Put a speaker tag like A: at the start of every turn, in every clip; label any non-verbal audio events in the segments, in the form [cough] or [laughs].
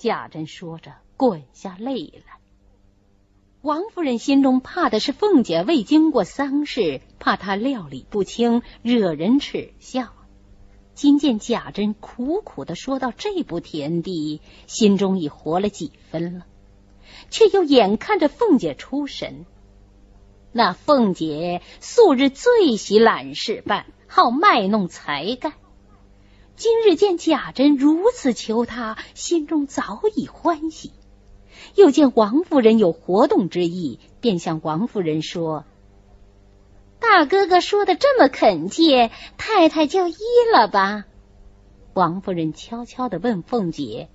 A: 贾珍说着，滚下泪来。王夫人心中怕的是凤姐未经过丧事，怕她料理不清，惹人耻笑。今见贾珍苦苦的说到这步田地，心中已活了几分了，却又眼看着凤姐出神。那凤姐素日最喜揽事办，好卖弄才干。今日见贾珍如此求她，心中早已欢喜。又见王夫人有活动之意，便向王夫人说：“大哥哥说的这么恳切，太太就依了吧。”王夫人悄悄的问凤姐：“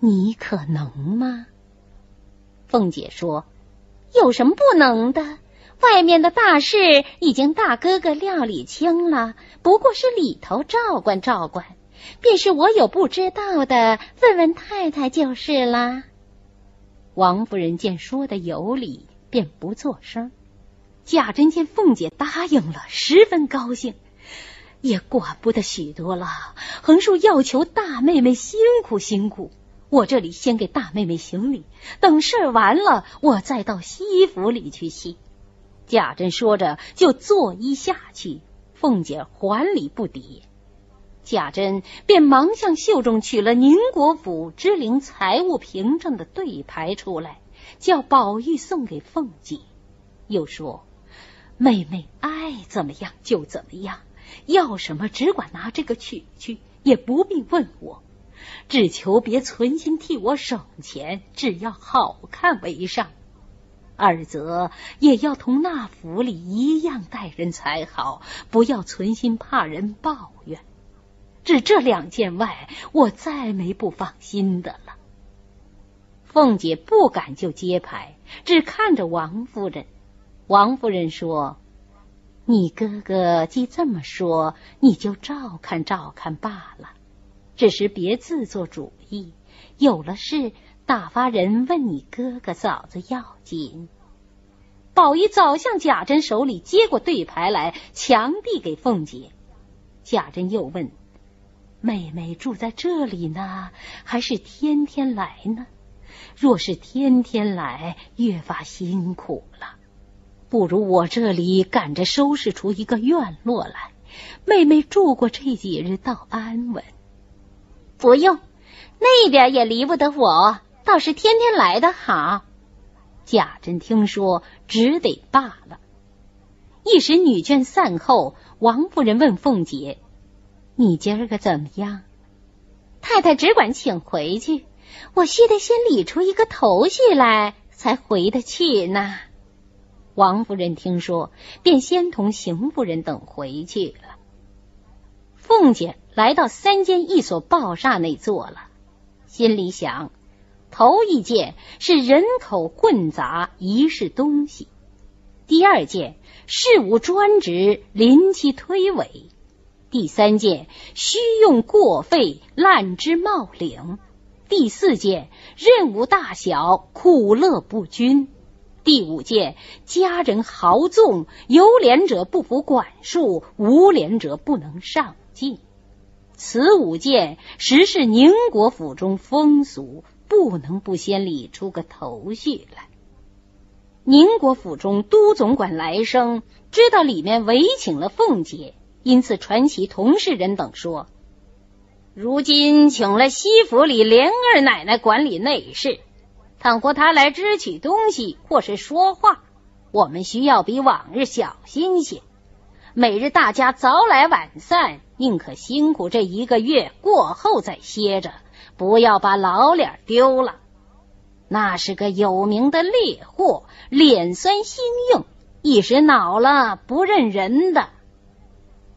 A: 你可能吗？”凤姐说：“有什么不能的？外面的大事已经大哥哥料理清了，不过是里头照管照管。便是我有不知道的，问问太太就是啦。”王夫人见说的有理，便不作声。贾珍见凤姐答应了，十分高兴，也管不得许多了，横竖要求大妹妹辛苦辛苦。我这里先给大妹妹行礼，等事儿完了，我再到西府里去谢。贾珍说着，就作揖下去。凤姐还礼不迭。贾珍便忙向袖中取了宁国府支领财务凭证的对牌出来，叫宝玉送给凤姐。又说：“妹妹爱怎么样就怎么样，要什么只管拿这个取去，也不必问我。只求别存心替我省钱，只要好看为上。二则也要同那府里一样待人才好，不要存心怕人抱怨。”只这两件外，我再没不放心的了。凤姐不敢就接牌，只看着王夫人。王夫人说：“你哥哥既这么说，你就照看照看罢了。只是别自作主意，有了事打发人问你哥哥嫂子要紧。”宝玉早向贾珍手里接过对牌来，强递给凤姐。贾珍又问。妹妹住在这里呢，还是天天来呢？若是天天来，越发辛苦了。不如我这里赶着收拾出一个院落来，妹妹住过这几日，倒安稳。不用，那边也离不得我，倒是天天来的好。贾珍听说，只得罢了。一时女眷散后，王夫人问凤姐。你今儿个怎么样？太太只管请回去，我须得先理出一个头绪来，才回得去呢。王夫人听说，便先同邢夫人等回去了。凤姐来到三间一所报厦内坐了，心里想：头一件是人口混杂，遗失东西；第二件事务专职，临期推诿。第三件，虚用过费，滥之冒领；第四件，任务大小，苦乐不均；第五件，家人豪纵，有脸者不服管束，无脸者不能上进。此五件实是宁国府中风俗，不能不先理出个头绪来。宁国府中都总管来生知道里面委请了凤姐。因此，传其同事人等说：“如今请了西府里莲二奶奶管理内事，倘或她来支取东西或是说话，我们需要比往日小心些。每日大家早来晚散，宁可辛苦这一个月过后再歇着，不要把老脸丢了。那是个有名的烈货，脸酸心硬，一时恼了不认人的。”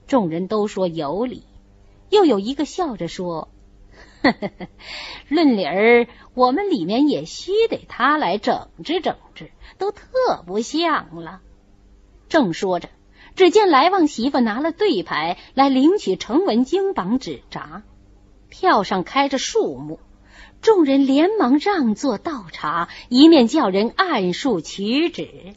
A: 众人都说有理，又有一个笑着说：“呵呵呵论理儿，我们里面也须得他来整治整治，都特不像了。”正说着，只见来旺媳妇拿了对牌来领取成文金榜纸札，票上开着数目，众人连忙让座倒茶，一面叫人按数取纸。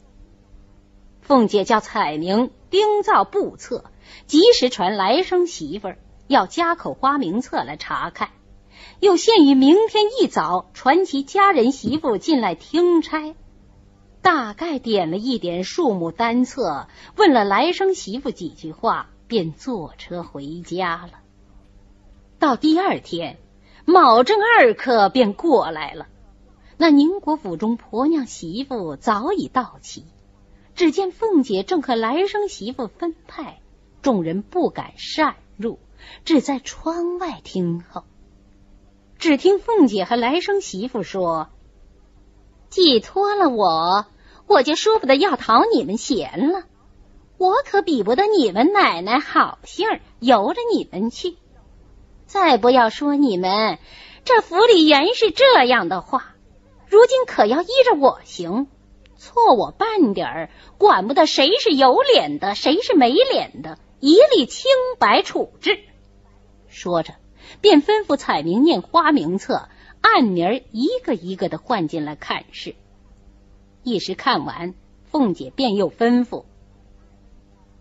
A: 凤姐叫彩明盯造簿册。及时传来生媳妇儿要家口花名册来查看，又限于明天一早传其家人媳妇进来听差。大概点了一点数目单册，问了来生媳妇几句话，便坐车回家了。到第二天，卯正二刻便过来了。那宁国府中婆娘媳妇早已到齐，只见凤姐正和来生媳妇分派，众人不敢擅入，只在窗外听候。只听凤姐和来生媳妇说：“寄托了我。”我就说不得要讨你们嫌了，我可比不得你们奶奶好性儿，由着你们去。再不要说你们这府里原是这样的话，如今可要依着我行，错我半点儿，管不得谁是有脸的，谁是没脸的，一律清白处置。说着，便吩咐彩明念花名册，按名一个一个的换进来看事。一时看完，凤姐便又吩咐：“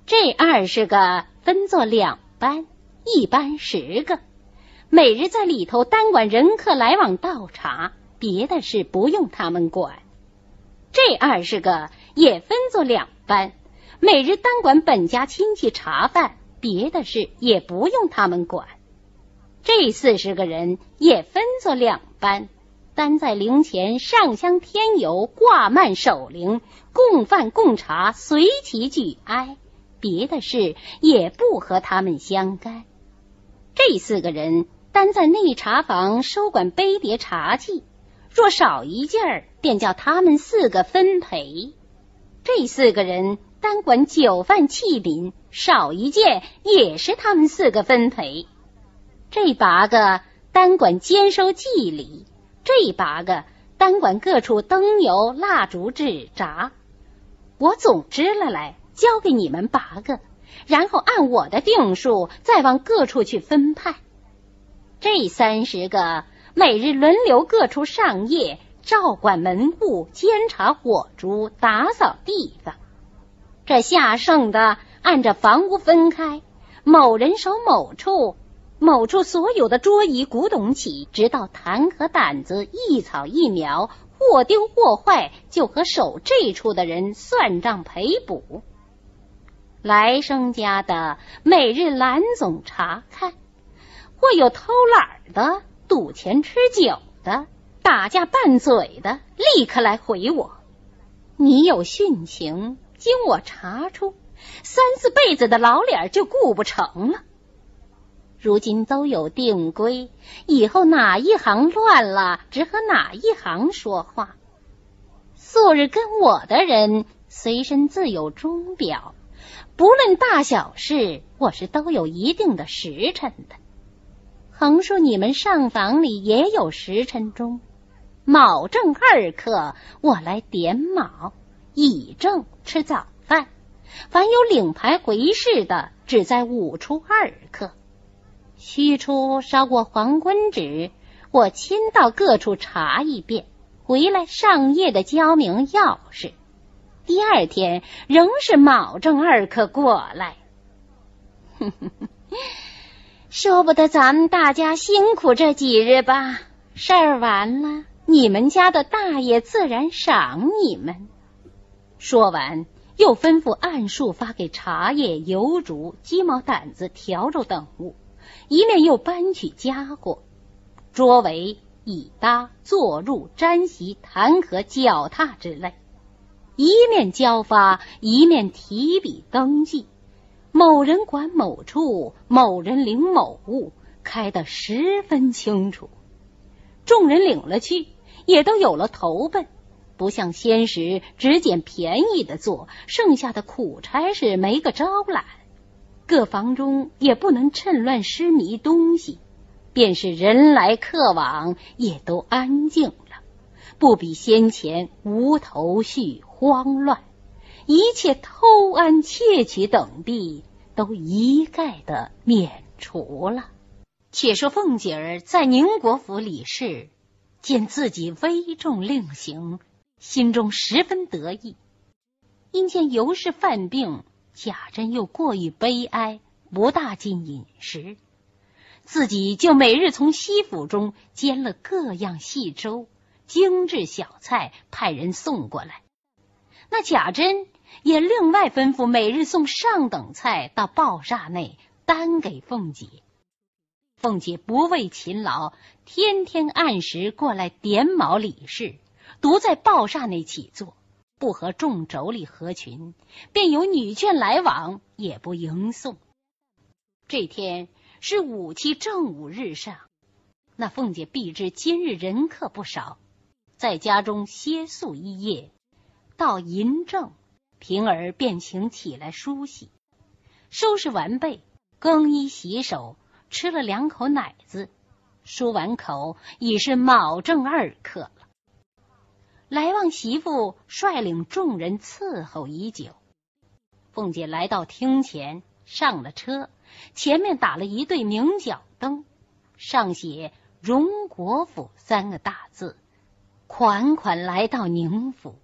A: 这二十个分作两班，一班十个，每日在里头单管人客来往倒茶，别的事不用他们管。这二十个也分作两班，每日单管本家亲戚茶饭，别的事也不用他们管。这四十个人也分作两班。”单在灵前上香添油，挂幔守灵，供饭供茶，随其举哀，别的事也不和他们相干。这四个人单在内茶房收管杯碟茶器，若少一件儿，便叫他们四个分赔。这四个人单管酒饭器皿，少一件也是他们四个分赔。这八个单管兼收祭礼。这八个单管各处灯油蜡烛纸扎，我总支了来，交给你们八个，然后按我的定数再往各处去分派。这三十个每日轮流各处上夜，照管门户，监察火烛，打扫地方。这下剩的按着房屋分开，某人守某处。某处所有的桌椅古董起，直到坛和胆子一草一苗，或丢或坏，就和守这处的人算账赔补。来生家的每日蓝总查看，或有偷懒的、赌钱吃酒的、打架拌嘴的，立刻来回我。你有殉情，经我查出，三四辈子的老脸就顾不成了。如今都有定规，以后哪一行乱了，只和哪一行说话。素日跟我的人随身自有钟表，不论大小事，我是都有一定的时辰的。横竖你们上房里也有时辰钟，卯正二刻我来点卯，乙正吃早饭。凡有领牌回事的，只在午初二刻。虚出烧过黄昏纸，我亲到各处查一遍，回来上夜的交明钥匙。第二天仍是卯正二刻过来。哼哼哼，说不得咱们大家辛苦这几日吧。事儿完了，你们家的大爷自然赏你们。说完，又吩咐按数发给茶叶、油烛、鸡毛掸子、笤帚等物。一面又搬取家伙，桌围、椅搭、坐褥、毡席、弹劾、脚踏之类，一面交发，一面提笔登记。某人管某处，某人领某物，开得十分清楚。众人领了去，也都有了投奔，不像先时只捡便宜的做，剩下的苦差事没个招揽。各房中也不能趁乱失迷东西，便是人来客往，也都安静了，不比先前无头绪、慌乱，一切偷安窃取等地都一概的免除了。且说凤姐儿在宁国府理事，见自己危重令行，心中十分得意，因见尤氏犯病。贾珍又过于悲哀，不大进饮食，自己就每日从西府中煎了各样细粥、精致小菜，派人送过来。那贾珍也另外吩咐每日送上等菜到爆厦内，单给凤姐。凤姐不畏勤劳，天天按时过来点卯理事，独在爆厦内起坐，不和众妯娌合群，便有女眷来往，也不迎送。这天是五七正午日上，那凤姐必知今日人客不少，在家中歇宿一夜。到银正，平儿便请起来梳洗，收拾完备，更衣洗手，吃了两口奶子，漱完口已是卯正二刻了。来旺媳妇率领众人伺候已久，凤姐来到厅前，上了车。前面打了一对明角灯，上写“荣国府”三个大字，款款来到宁府。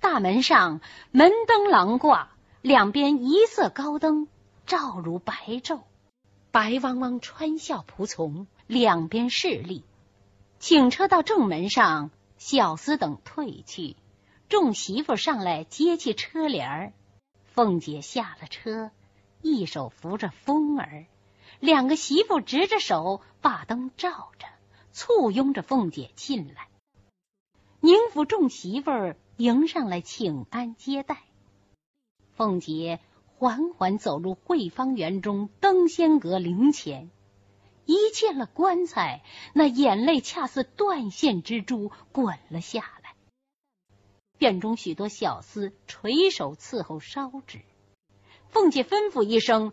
A: 大门上门灯廊挂，两边一色高灯，照如白昼。白汪汪穿孝仆从两边侍立，请车到正门上，小厮等退去，众媳妇上来接起车帘儿。凤姐下了车。一手扶着风儿，两个媳妇执着手，把灯照着，簇拥着凤姐进来。宁府众媳妇儿迎上来请安接待。凤姐缓缓走入汇芳园中登仙阁灵前，一见了棺材，那眼泪恰似断线之珠滚了下来。院中许多小厮垂手伺候烧纸。凤姐吩咐一声：“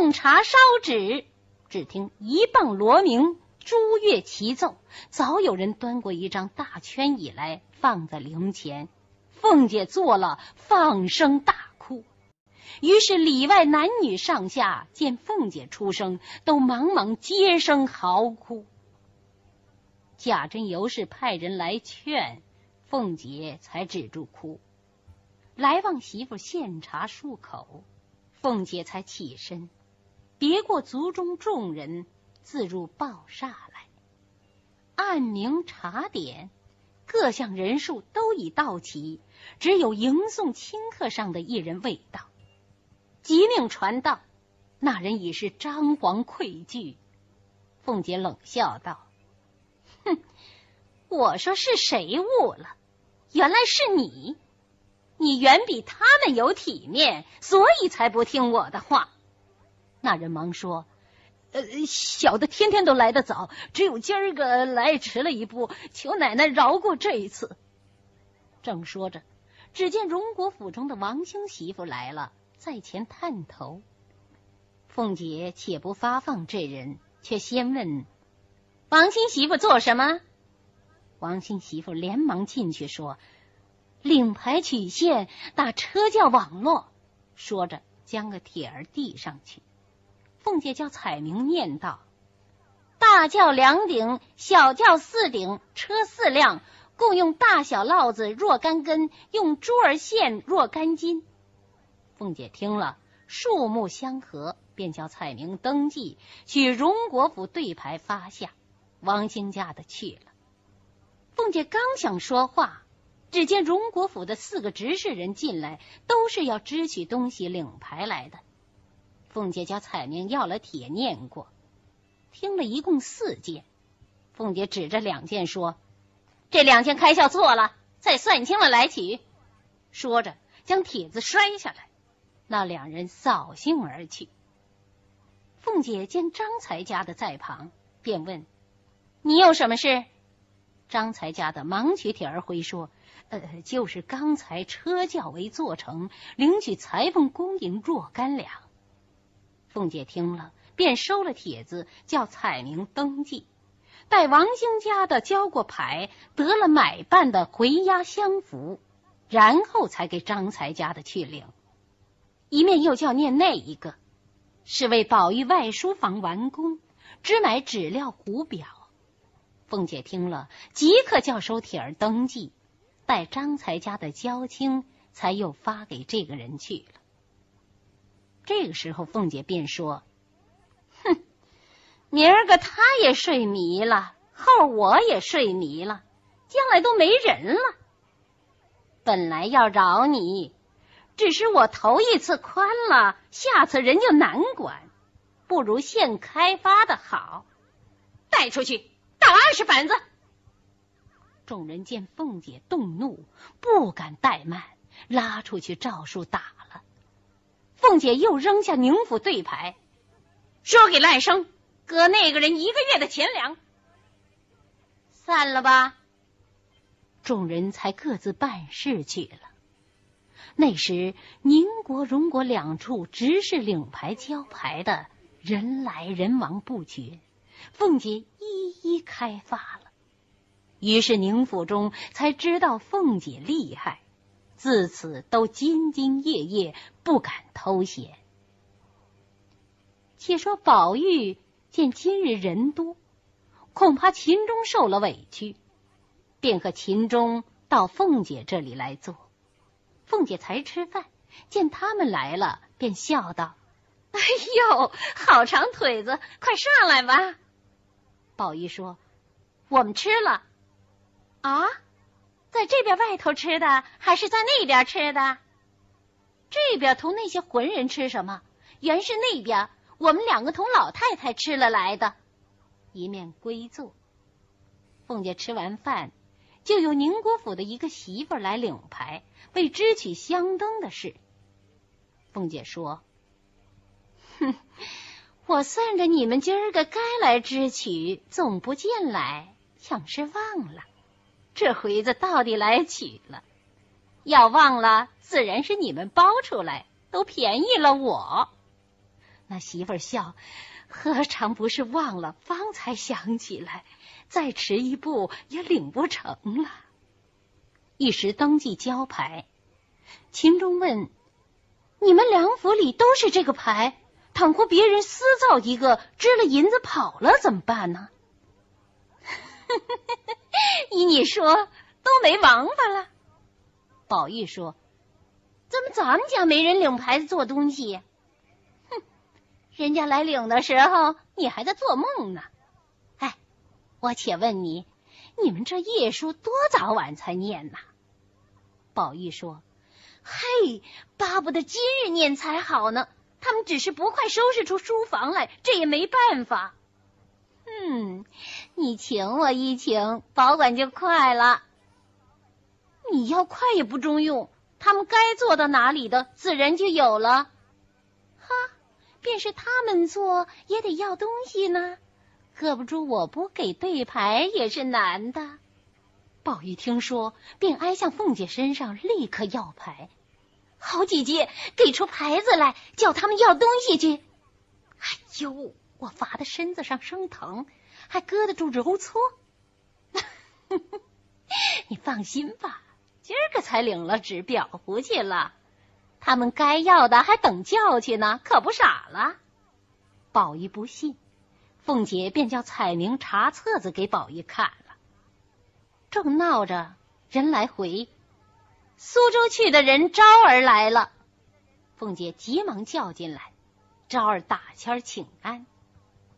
A: 供茶烧纸。”只听一棒锣鸣，珠乐齐奏，早有人端过一张大圈椅来，放在灵前。凤姐坐了，放声大哭。于是里外男女上下见凤姐出声，都忙忙皆声嚎哭。贾珍尤氏派人来劝凤姐，才止住哭。来旺媳妇献茶漱口。凤姐才起身，别过族中众人，自入报厦来。按名查点，各项人数都已到齐，只有迎送亲客上的一人未到。急命传到，那人已是张皇愧惧。凤姐冷笑道：“哼，我说是谁误了？原来是你。”你远比他们有体面，所以才不听我的话。那人忙说：“呃，小的天天都来得早，只有今儿个来迟了一步，求奶奶饶过这一次。”正说着，只见荣国府中的王兴媳妇来了，在前探头。凤姐且不发放这人，却先问：“王兴媳妇做什么？”王兴媳妇连忙进去说。领牌取线，打车轿网络。说着，将个帖儿递上去。凤姐叫彩明念道：“大轿两顶，小轿四顶，车四辆，共用大小烙子若干根，用珠儿线若干斤。”凤姐听了，数目相合，便叫彩明登记，去荣国府对牌发下。王兴家的去了。凤姐刚想说话。只见荣国府的四个执事人进来，都是要支取东西、领牌来的。凤姐叫彩明要了帖，念过，听了一共四件。凤姐指着两件说：“这两件开销做了，再算清了来取。”说着，将帖子摔下来。那两人扫兴而去。凤姐见张才家的在旁，便问：“你有什么事？”张才家的忙取帖儿回说。呃，就是刚才车轿为做成，领取裁缝工银若干两。凤姐听了，便收了帖子，叫彩明登记。待王兴家的交过牌，得了买办的回押相符，然后才给张才家的去领。一面又叫念那一个，是为宝玉外书房完工，只买纸料糊表。凤姐听了，即刻叫收帖儿登记。待张才家的交清，才又发给这个人去了。这个时候，凤姐便说：“哼，明儿个他也睡迷了，后我也睡迷了，将来都没人了。本来要饶你，只是我头一次宽了，下次人就难管，不如现开发的好。带出去打二十板子。众人见凤姐动怒，不敢怠慢，拉出去照数打。凤姐又扔下宁府对牌，说给赖生割那个人一个月的钱粮。散了吧。众人才各自办事去了。那时宁国、荣国两处执事领牌交牌的人来人往不绝，凤姐一一开发了。于是宁府中才知道凤姐厉害，自此都兢兢业业，不敢偷闲。且说宝玉见今日人多，恐怕秦钟受了委屈。便和秦钟到凤姐这里来坐。凤姐才吃饭，见他们来了，便笑道：“哎呦，好长腿子，快上来吧。”宝玉说：“我们吃了。”啊，在这边外头吃的，还是在那边吃的？这边同那些浑人吃什么？原是那边我们两个同老太太吃了来的。一面归坐，凤姐吃完饭。就有宁国府的一个媳妇来领牌，为支取香灯的事。凤姐说：“哼，我算着你们今儿个该来支取，总不见来，像是忘了。这回子到底来取了，要忘了，自然是你们包出来，都便宜了我。”那媳妇儿笑：“何尝不是忘了，方才想起来。”再迟一步也领不成了。一时登记交牌，秦钟问：“你们两府里都是这个牌，倘或别人私造一个，支了银子跑了，怎么办呢？” [laughs] 依你说，都没王法了。宝玉说：“怎么咱们家没人领牌子做东西？哼，人家来领的时候，你还在做梦呢。”哎我且问你，你们这夜书多早晚才念呐？宝玉说：“嘿，巴不得今日念才好呢。他们只是不快收拾出书房来，这也没办法。嗯，你请我一请，保管就快了。你要快也不中用，他们该做到哪里的，自然就有了。哈，便是他们做，也得要东西呢。”搁不住，我不给对牌也是难的。宝玉听说，便挨向凤姐身上，立刻要牌。好姐姐，给出牌子来，叫他们要东西去。哎呦，我罚的身子上生疼，还搁得住揉搓。[laughs] 你放心吧，今儿个才领了纸表回去了，他们该要的还等叫去呢，可不傻了。宝玉不信。凤姐便叫彩明查册子给宝玉看了，正闹着，人来回，苏州去的人昭儿来了。凤姐急忙叫进来，昭儿打签请安。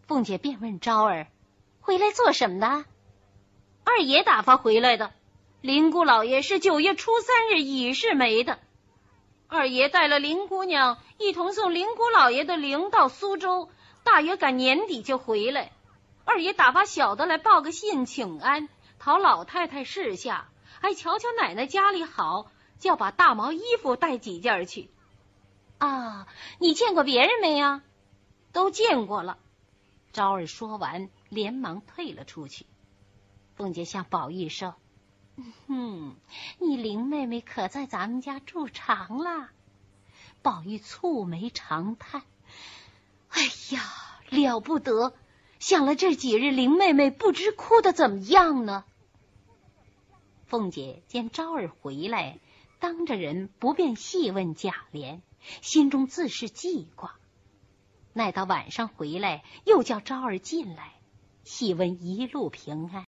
A: 凤姐便问昭儿：“回来做什么的？”二爷打发回来的。林姑老爷是九月初三日已是没的。二爷带了林姑娘一同送林姑老爷的灵到苏州。大约赶年底就回来，二爷打发小的来报个信请安，讨老太太示下，还瞧瞧奶奶家里好，叫把大毛衣服带几件去。啊，你见过别人没呀？都见过了。昭儿说完，连忙退了出去。凤姐向宝玉说：“哼，你林妹妹可在咱们家住长了？”宝玉蹙眉长叹。哎呀，了不得！想了这几日，林妹妹不知哭的怎么样呢？凤姐见昭儿回来，当着人不便细问贾琏，心中自是记挂。奈到晚上回来，又叫昭儿进来，细问一路平安。